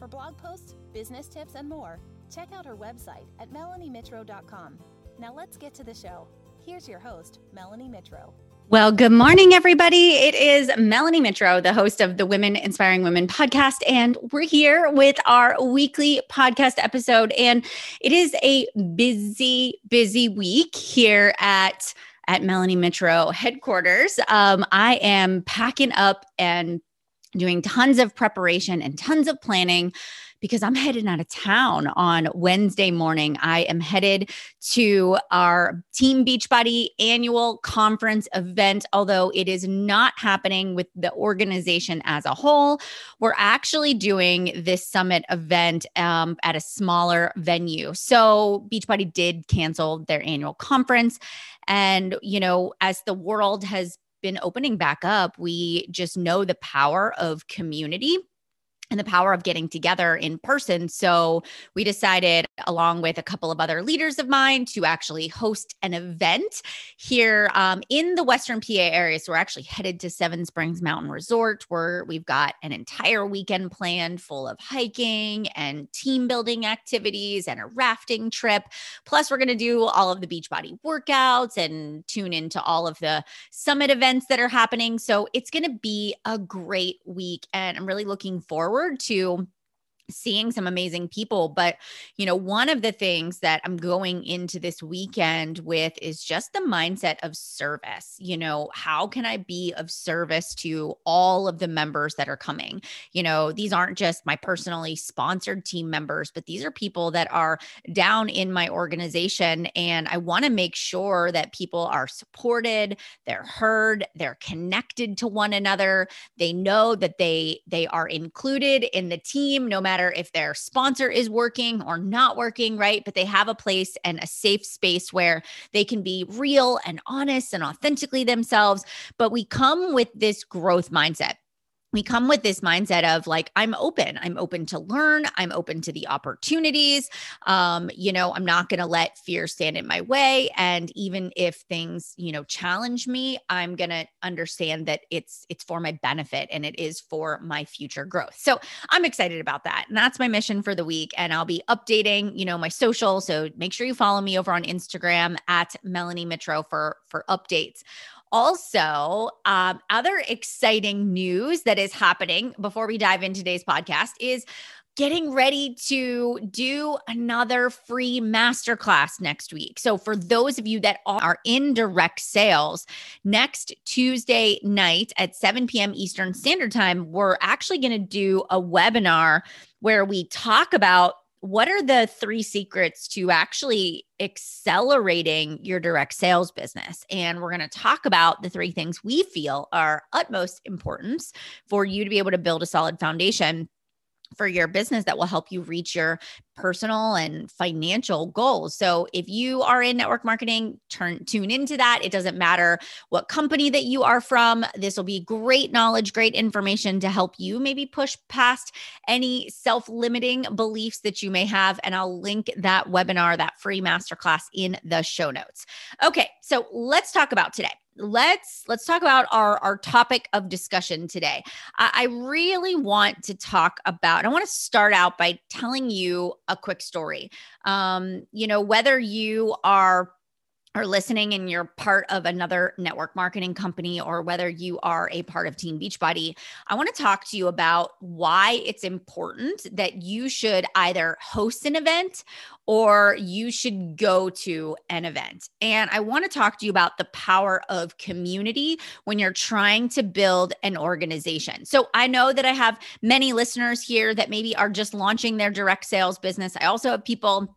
For blog posts, business tips, and more, check out her website at melaniemitro.com. Now let's get to the show. Here's your host, Melanie Mitro. Well, good morning, everybody. It is Melanie Mitro, the host of the Women Inspiring Women podcast. And we're here with our weekly podcast episode. And it is a busy, busy week here at at Melanie Mitro headquarters. Um, I am packing up and doing tons of preparation and tons of planning because I'm headed out of town on Wednesday morning. I am headed to our Team Beachbody annual conference event, although it is not happening with the organization as a whole. We're actually doing this summit event um, at a smaller venue. So Beachbody did cancel their annual conference. And, you know, as the world has been opening back up, we just know the power of community and the power of getting together in person. So we decided, along with a couple of other leaders of mine, to actually host an event here um, in the Western PA area. So we're actually headed to Seven Springs Mountain Resort, where we've got an entire weekend planned full of hiking and team building activities and a rafting trip. Plus, we're going to do all of the Beachbody workouts and tune into all of the summit events that are happening. So it's going to be a great week. And I'm really looking forward forward to seeing some amazing people. But, you know, one of the things that I'm going into this weekend with is just the mindset of service. You know, how can I be of service to all of the members that are coming? You know, these aren't just my personally sponsored team members, but these are people that are down in my organization. And I want to make sure that people are supported, they're heard, they're connected to one another. They know that they they are included in the team no matter matter if their sponsor is working or not working, right? But they have a place and a safe space where they can be real and honest and authentically themselves. But we come with this growth mindset we come with this mindset of like i'm open. I'm open to learn. I'm open to the opportunities. Um you know i'm not going to let fear stand in my way. And even if things you know challenge me i'm going to understand that it's it's for my benefit and it is for my future growth. So i'm excited about that. And that's my mission for the week. And i'll be updating you know my social. So make sure you follow me over on instagram at melanie mitro for for updates also, um, other exciting news that is happening before we dive into today's podcast is getting ready to do another free masterclass next week. So, for those of you that are in direct sales, next Tuesday night at 7 p.m. Eastern Standard Time, we're actually going to do a webinar where we talk about what are the three secrets to actually accelerating your direct sales business? And we're going to talk about the three things we feel are utmost importance for you to be able to build a solid foundation for your business that will help you reach your personal and financial goals. So if you are in network marketing, turn tune into that. It doesn't matter what company that you are from. This will be great knowledge, great information to help you maybe push past any self-limiting beliefs that you may have and I'll link that webinar, that free masterclass in the show notes. Okay, so let's talk about today let's let's talk about our our topic of discussion today. I, I really want to talk about i want to start out by telling you a quick story. Um you know whether you are are listening and you're part of another network marketing company or whether you are a part of Team Beachbody, I want to talk to you about why it's important that you should either host an event or you should go to an event. And I want to talk to you about the power of community when you're trying to build an organization. So I know that I have many listeners here that maybe are just launching their direct sales business. I also have people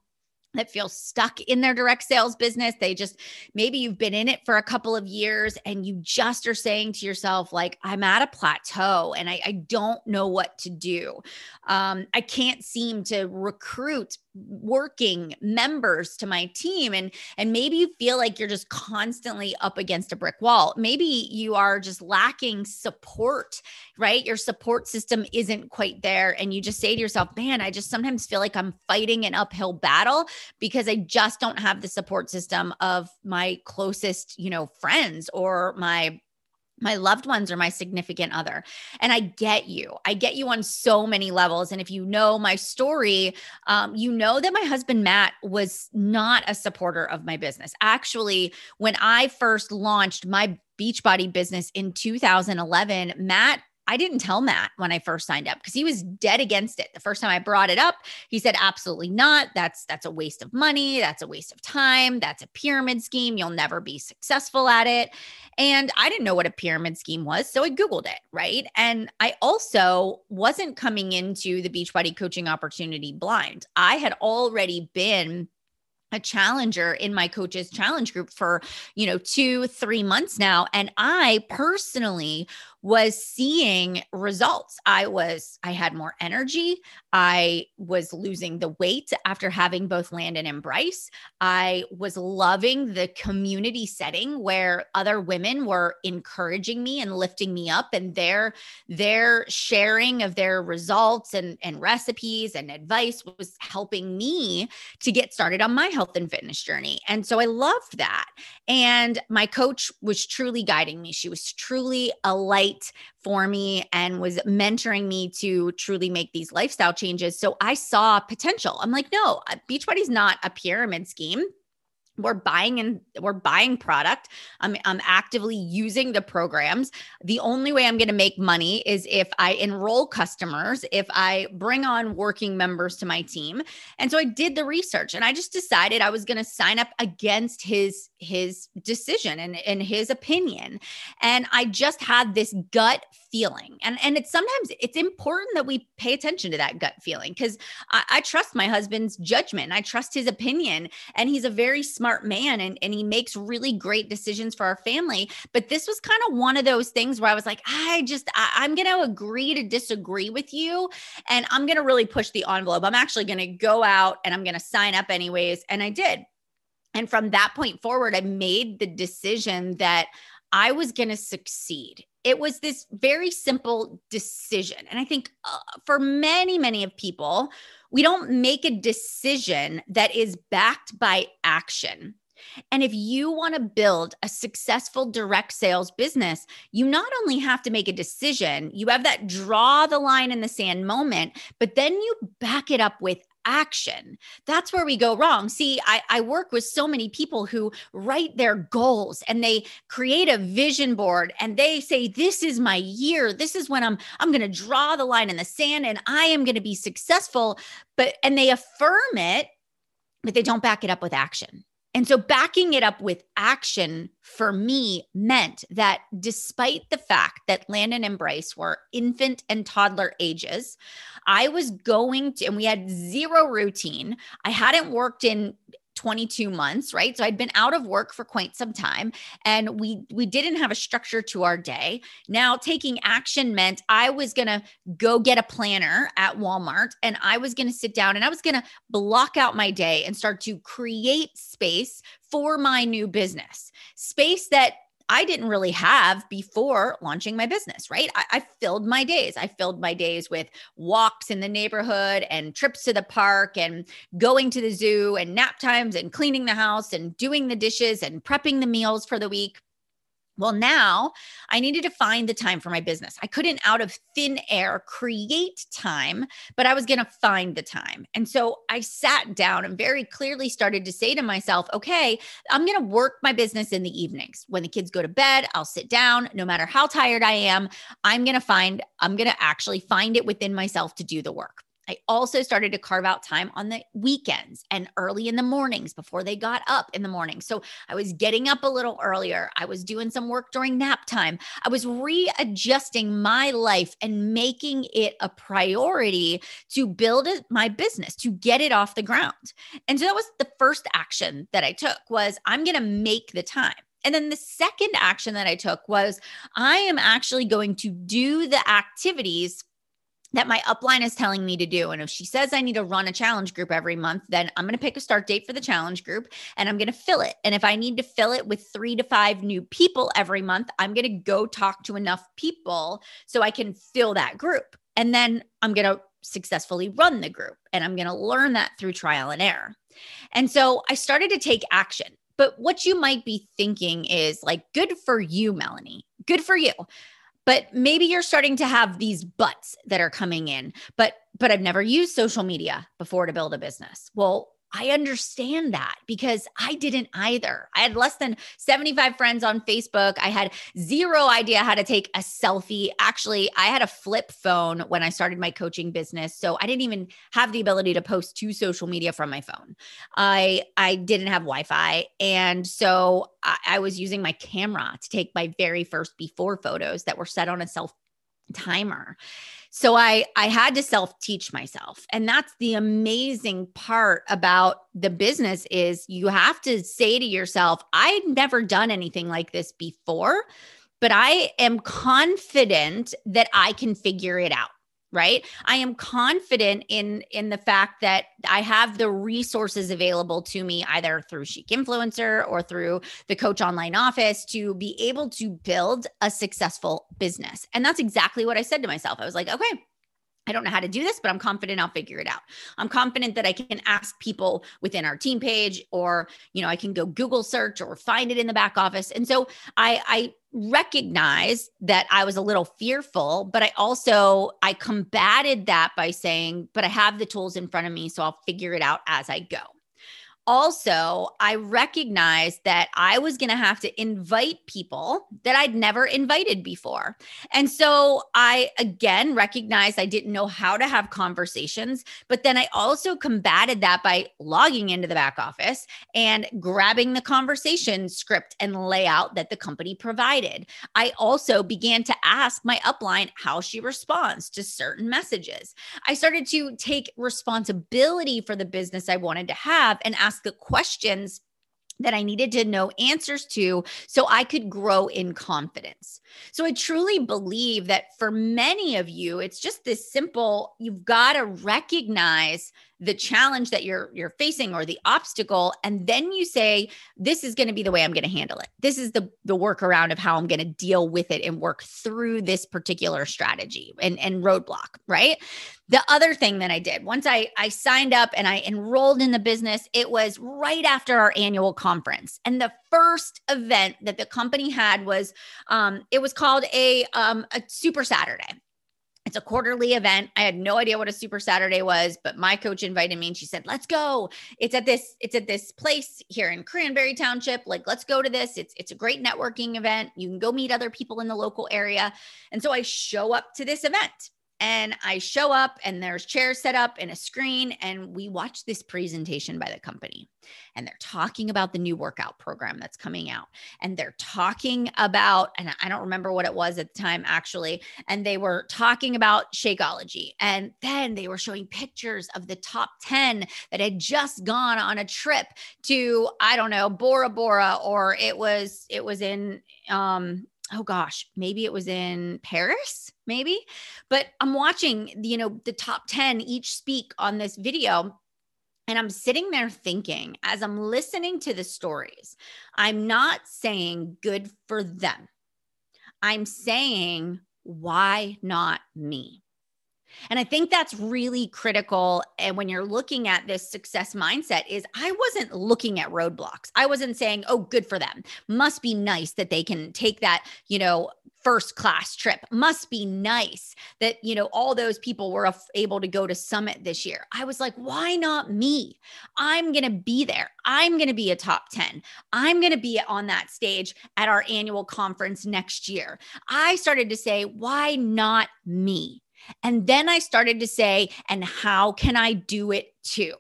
that feel stuck in their direct sales business. They just maybe you've been in it for a couple of years and you just are saying to yourself, like, I'm at a plateau and I, I don't know what to do. Um, I can't seem to recruit working members to my team and and maybe you feel like you're just constantly up against a brick wall. Maybe you are just lacking support right? Your support system isn't quite there and you just say to yourself man i just sometimes feel like i'm fighting an uphill battle because i just don't have the support system of my closest you know friends or my my loved ones or my significant other. And I get you. I get you on so many levels. And if you know my story, um, you know that my husband, Matt, was not a supporter of my business. Actually, when I first launched my Beachbody business in 2011, Matt I didn't tell Matt when I first signed up because he was dead against it. The first time I brought it up, he said absolutely not. That's that's a waste of money, that's a waste of time, that's a pyramid scheme. You'll never be successful at it. And I didn't know what a pyramid scheme was, so I googled it, right? And I also wasn't coming into the Beachbody coaching opportunity blind. I had already been a challenger in my coaches challenge group for you know 2 3 months now and i personally was seeing results. I was, I had more energy. I was losing the weight after having both Landon and Bryce. I was loving the community setting where other women were encouraging me and lifting me up and their their sharing of their results and, and recipes and advice was helping me to get started on my health and fitness journey. And so I loved that. And my coach was truly guiding me. She was truly a light for me and was mentoring me to truly make these lifestyle changes. So I saw potential. I'm like, no, uh, Beachbody's not a pyramid scheme we're buying and we're buying product. I'm, I'm actively using the programs. The only way i'm going to make money is if i enroll customers if i bring on working members to my team. And so i did the research and i just decided i was going to sign up against his his decision and, and his opinion. And i just had this gut feeling. And and it's sometimes it's important that we pay attention to that gut feeling because I, I trust my husband's judgment. I trust his opinion and he's a very smart smart man and, and he makes really great decisions for our family. But this was kind of one of those things where I was like, I just, I, I'm going to agree to disagree with you. And I'm going to really push the envelope. I'm actually going to go out and I'm going to sign up anyways. And I did. And from that point forward, I made the decision that I was going to succeed. It was this very simple decision. And I think uh, for many, many of people, we don't make a decision that is backed by action. And if you want to build a successful direct sales business, you not only have to make a decision, you have that draw the line in the sand moment, but then you back it up with action. That's where we go wrong. See, I, I work with so many people who write their goals and they create a vision board and they say, This is my year. This is when I'm I'm gonna draw the line in the sand and I am gonna be successful. But and they affirm it, but they don't back it up with action. And so backing it up with action for me meant that despite the fact that Landon and Bryce were infant and toddler ages, I was going to, and we had zero routine. I hadn't worked in 22 months right? So i'd been out of work for quite some time and we we didn't have a structure to our day. Now taking action meant i was going to go get a planner at walmart and i was going to sit down and i was going to block out my day and start to create space for my new business. Space that I didn't really have before launching my business, right? I, I, filled my days. I filled my days with walks in the neighborhood and trips to the park and going to the zoo and nap times and cleaning the house and doing the dishes and prepping the meals for the week. Well, now I needed to find the time for my business. I couldn't out of thin air create time, but I was going to find the time. And so I sat down and very clearly started to say to myself, okay, I'm going to work my business in the evenings. When the kids go to bed, I'll sit down. No matter how tired I am, I'm going to find, I'm going to actually find it within myself to do the work. I also started to carve out time on the weekends and early in the mornings before they got up in the morning. So I was getting up a little earlier. I was doing some work during nap time. I was readjusting my life and making it a priority to build my business, to get it off the ground. And so that was the first action that I took was I'm going to make the time. And then the second action that I took was I am actually going to do the activities that my upline is telling me to do. And if she says I need to run a challenge group every month, then I'm going to pick a start date for the challenge group and I'm going to fill it. And if I need to fill it with three to five new people every month, I'm going to go talk to enough people so I can fill that group. And then I'm going to successfully run the group and I'm going to learn that through trial and error. And so I started to take action. But what you might be thinking is like, good for you, Melanie. Good for you but maybe you're starting to have these buts that are coming in but but i've never used social media before to build a business. Well I understand that because I didn't either. I had less than 75 friends on Facebook. I had zero idea how to take a selfie. Actually, I had a flip phone when I started my coaching business, so I didn't even have the ability to post to social media from my phone. I I didn't have Wi-Fi, and so I, I was using my camera to take my very first before photos that were set on a self timer. So I I had to self teach myself. And that's the amazing part about the business is you have to say to yourself, I've never done anything like this before, but I am confident that I can figure it out right i am confident in in the fact that i have the resources available to me either through chic influencer or through the coach online office to be able to build a successful business and that's exactly what i said to myself i was like okay I don't know how to do this, but I'm confident I'll figure it out. I'm confident that I can ask people within our team page, or you know, I can go Google search or find it in the back office. And so I, I recognize that I was a little fearful, but I also I combated that by saying, but I have the tools in front of me, so I'll figure it out as I go also, I recognized that I was going to have to invite people that I'd never invited before. And so I again recognized I didn't know how to have conversations, but then I also combated that by logging into the back office and grabbing the conversation script and layout that the company provided. I also began to ask my upline how she responds to certain messages. I started to take responsibility for the business I wanted to have and ask ask the questions that I needed to know answers to so I could grow in confidence. So I truly believe that for many of you, it's just this simple you've got to recognize the challenge that you're you're facing or the obstacle and then you say this is going to be the way I'm going to handle it. This is the the workaround of how I'm going to deal with it and work through this particular strategy and and roadblock, right? The other thing that I did once I I signed up and I enrolled in the business, it was right after our annual conference. And the first event that the company had was um it was called a um a super Saturday. It's a quarterly event. I had no idea what a super Saturday was, but my coach invited me and she said, "Let's go. It's at this it's at this place here in Cranberry Township. Like, let's go to this. It's it's a great networking event. You can go meet other people in the local area." And so I show up to this event and I show up and there's chairs set up and a screen and we watch this presentation by the company. And they're talking about the new workout program that's coming out. And they're talking about and I don't remember what it was at the time actually and they were talking about Shakeology. And then they were showing pictures of the top 10 that had just gone on a trip to I don't know Bora Bora or it was it was in um oh gosh, maybe it was in Paris, maybe. But I'm watching, you know, the top 10 each speak on this video. And I'm sitting there thinking, as I'm listening to the stories, I'm not saying good for them. I'm saying, why not me? And I think that's really critical. And when you're looking at this success mindset, is I wasn't looking at roadblocks. I wasn't saying, oh, good for them. Must be nice that they can take that, you know, first class trip. Must be nice that, you know, all those people were able to go to Summit this year. I was like, why not me? I'm going to be there. I'm going to be a top 10. I'm going to be on that stage at our annual conference next year. I started to say, why not me? And then I started to say, and how can I do it too?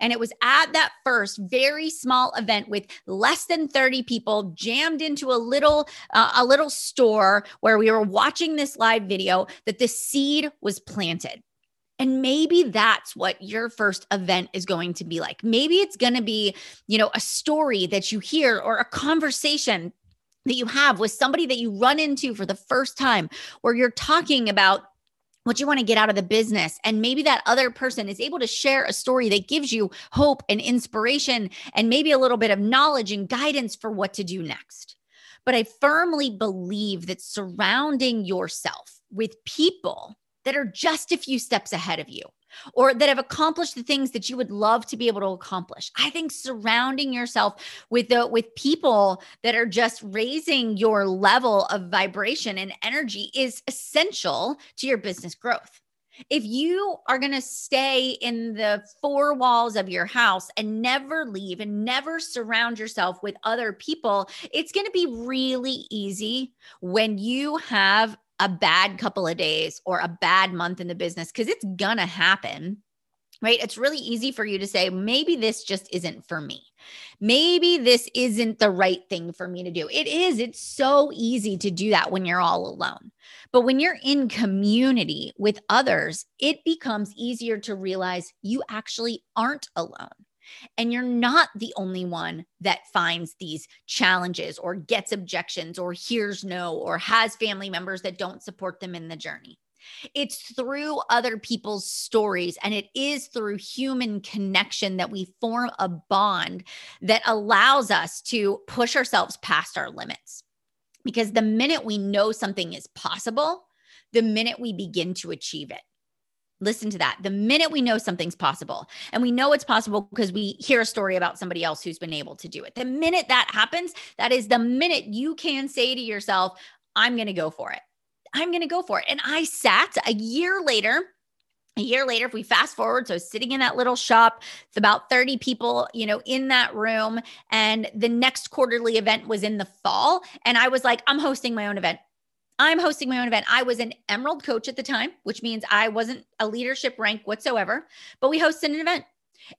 And it was at that first very small event with less than 30 people jammed into a little uh, a little store where we were watching this live video that the seed was planted. And maybe that's what your first event is going to be like. Maybe it's going to be, you know, a story that you hear or a conversation that you have with somebody that you run into for the first time where you're talking about what you want to get out of the business. And maybe that other person is able to share a story that gives you hope and inspiration and maybe a little bit of knowledge and guidance for what to do next. But I firmly believe that surrounding yourself with people that are just a few steps ahead of you or that have accomplished the things that you would love to be able to accomplish. I think surrounding yourself with the with people that are just raising your level of vibration and energy is essential to your business growth. If you are going to stay in the four walls of your house and never leave and never surround yourself with other people, it's going to be really easy when you have a bad couple of days or a bad month in the business because it's gonna happen right? It's really easy for you to say, maybe this just isn't for me. Maybe this isn't the right thing for me to do. It is. It's so easy to do that when you're all alone. But when you're in community with others, it becomes easier to realize you actually aren't alone. And you're not the only one that finds these challenges or gets objections or hears no or has family members that don't support them in the journey. It's through other people's stories and it is through human connection that we form a bond that allows us to push ourselves past our limits. Because the minute we know something is possible, the minute we begin to achieve it. Listen to that. The minute we know something's possible, and we know it's possible because we hear a story about somebody else who's been able to do it. The minute that happens, that is the minute you can say to yourself, I'm going to go for it. I'm going to go for it. And I sat a year later a year later if we fast forward so sitting in that little shop it's about 30 people you know in that room and the next quarterly event was in the fall and i was like i'm hosting my own event I'm hosting my own event. I was an Emerald coach at the time, which means I wasn't a leadership rank whatsoever, but we hosted an event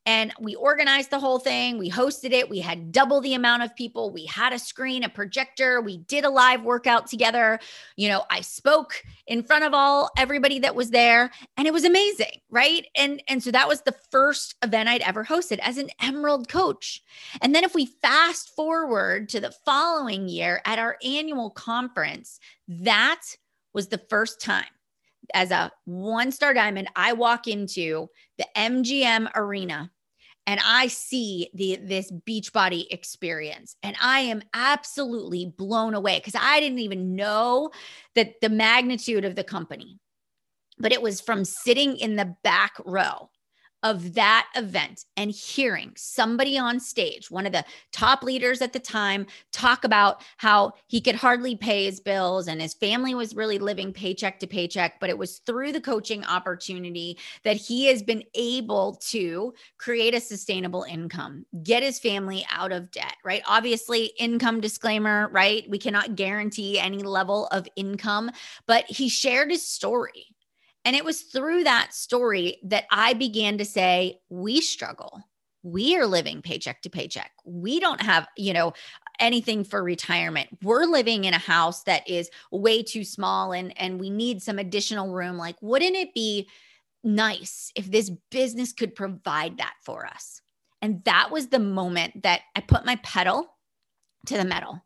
and we organized the whole thing. We hosted it. We had double the amount of people. We had a screen, a projector. We did a live workout together. You know, I spoke in front of all everybody that was there and it was amazing, right? And and so that was the first event I'd ever hosted as an Emerald coach. And then if we fast forward to the following year at our annual conference, that was the first time as a one star diamond, I walk into the MGM arena and I see the this Beachbody experience and I am absolutely blown away cuz I didn't even know that the magnitude of the company. But it was from sitting in the back row of that event and hearing somebody on stage, one of the top leaders at the time, talk about how he could hardly pay his bills and his family was really living paycheck to paycheck. But it was through the coaching opportunity that he has been able to create a sustainable income, get his family out of debt, right? Obviously, income disclaimer, right? We cannot guarantee any level of income, but he shared his story and it was through that story that I began to say, we struggle. We are living paycheck to paycheck. We don't have, you know, anything for retirement. We're living in a house that is way too small and and we need some additional room. Like wouldn't it be nice if this business could provide that for us? And that was the moment that I put my pedal to the metal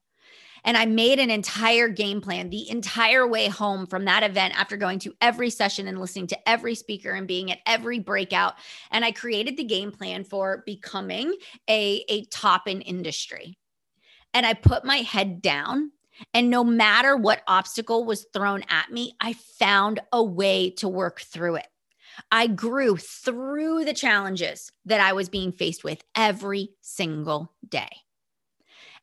and I made an entire game plan the entire way home from that event after going to every session and listening to every speaker and being at every breakout. And I created the game plan for becoming a, a top in industry. And I put my head down. And no matter what obstacle was thrown at me, I found a way to work through it. I grew through the challenges that I was being faced with every single day.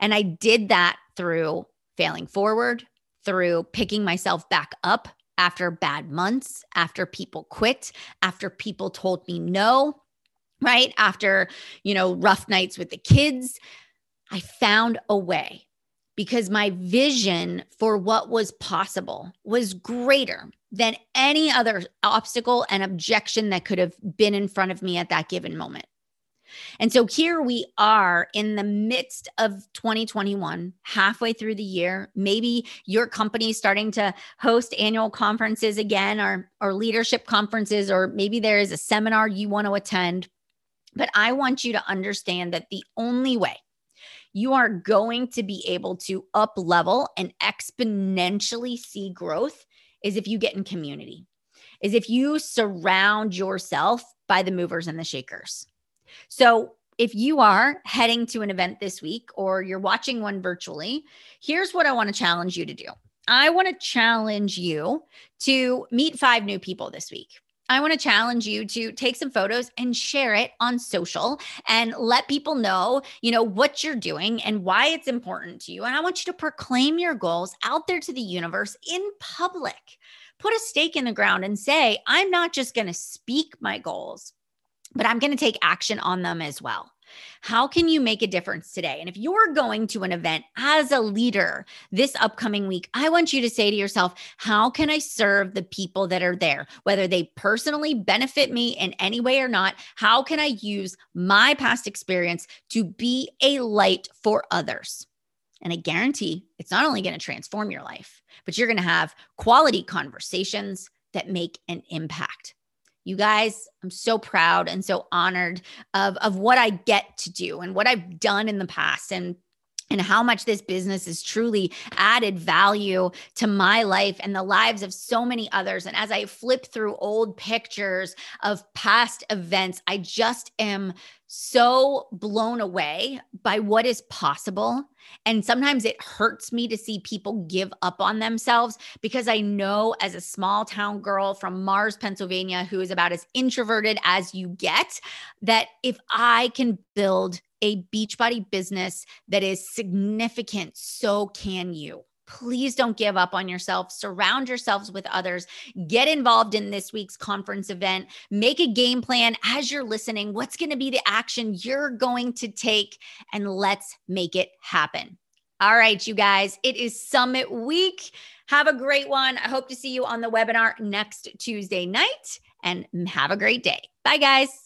And I did that through failing forward, through picking myself back up after bad months, after people quit, after people told me no, right? After, you know, rough nights with the kids. I found a way because my vision for what was possible was greater than any other obstacle and objection that could have been in front of me at that given moment. And so here we are in the midst of 2021, halfway through the year. Maybe your company is starting to host annual conferences again or, or leadership conferences, or maybe there is a seminar you want to attend. But I want you to understand that the only way you are going to be able to up level and exponentially see growth is if you get in community, is if you surround yourself by the movers and the shakers. So, if you are heading to an event this week or you're watching one virtually, here's what I want to challenge you to do. I want to challenge you to meet five new people this week. I want to challenge you to take some photos and share it on social and let people know, you know, what you're doing and why it's important to you. And I want you to proclaim your goals out there to the universe in public. Put a stake in the ground and say, I'm not just going to speak my goals, but I'm going to take action on them as well. How can you make a difference today? And if you're going to an event as a leader this upcoming week, I want you to say to yourself, how can I serve the people that are there? Whether they personally benefit me in any way or not, how can I use my past experience to be a light for others? And I guarantee it's not only going to transform your life, but you're going to have quality conversations that make an impact. You guys, I'm so proud and so honored of, of what I get to do and what I've done in the past. And and how much this business has truly added value to my life and the lives of so many others. And as I flip through old pictures of past events, I just am so blown away by what is possible. And sometimes it hurts me to see people give up on themselves because I know, as a small town girl from Mars, Pennsylvania, who is about as introverted as you get, that if I can build a Beachbody business that is significant, so can you please don't give up on yourself. Surround yourselves with others. Get involved in this week's conference event. Make a game plan as you're listening. What's going to be the action you're going to take? And let's make it happen. All right, you guys, it is Summit Week. Have a great one. I hope to see you on the webinar next Tuesday night and have a great day. Bye, guys.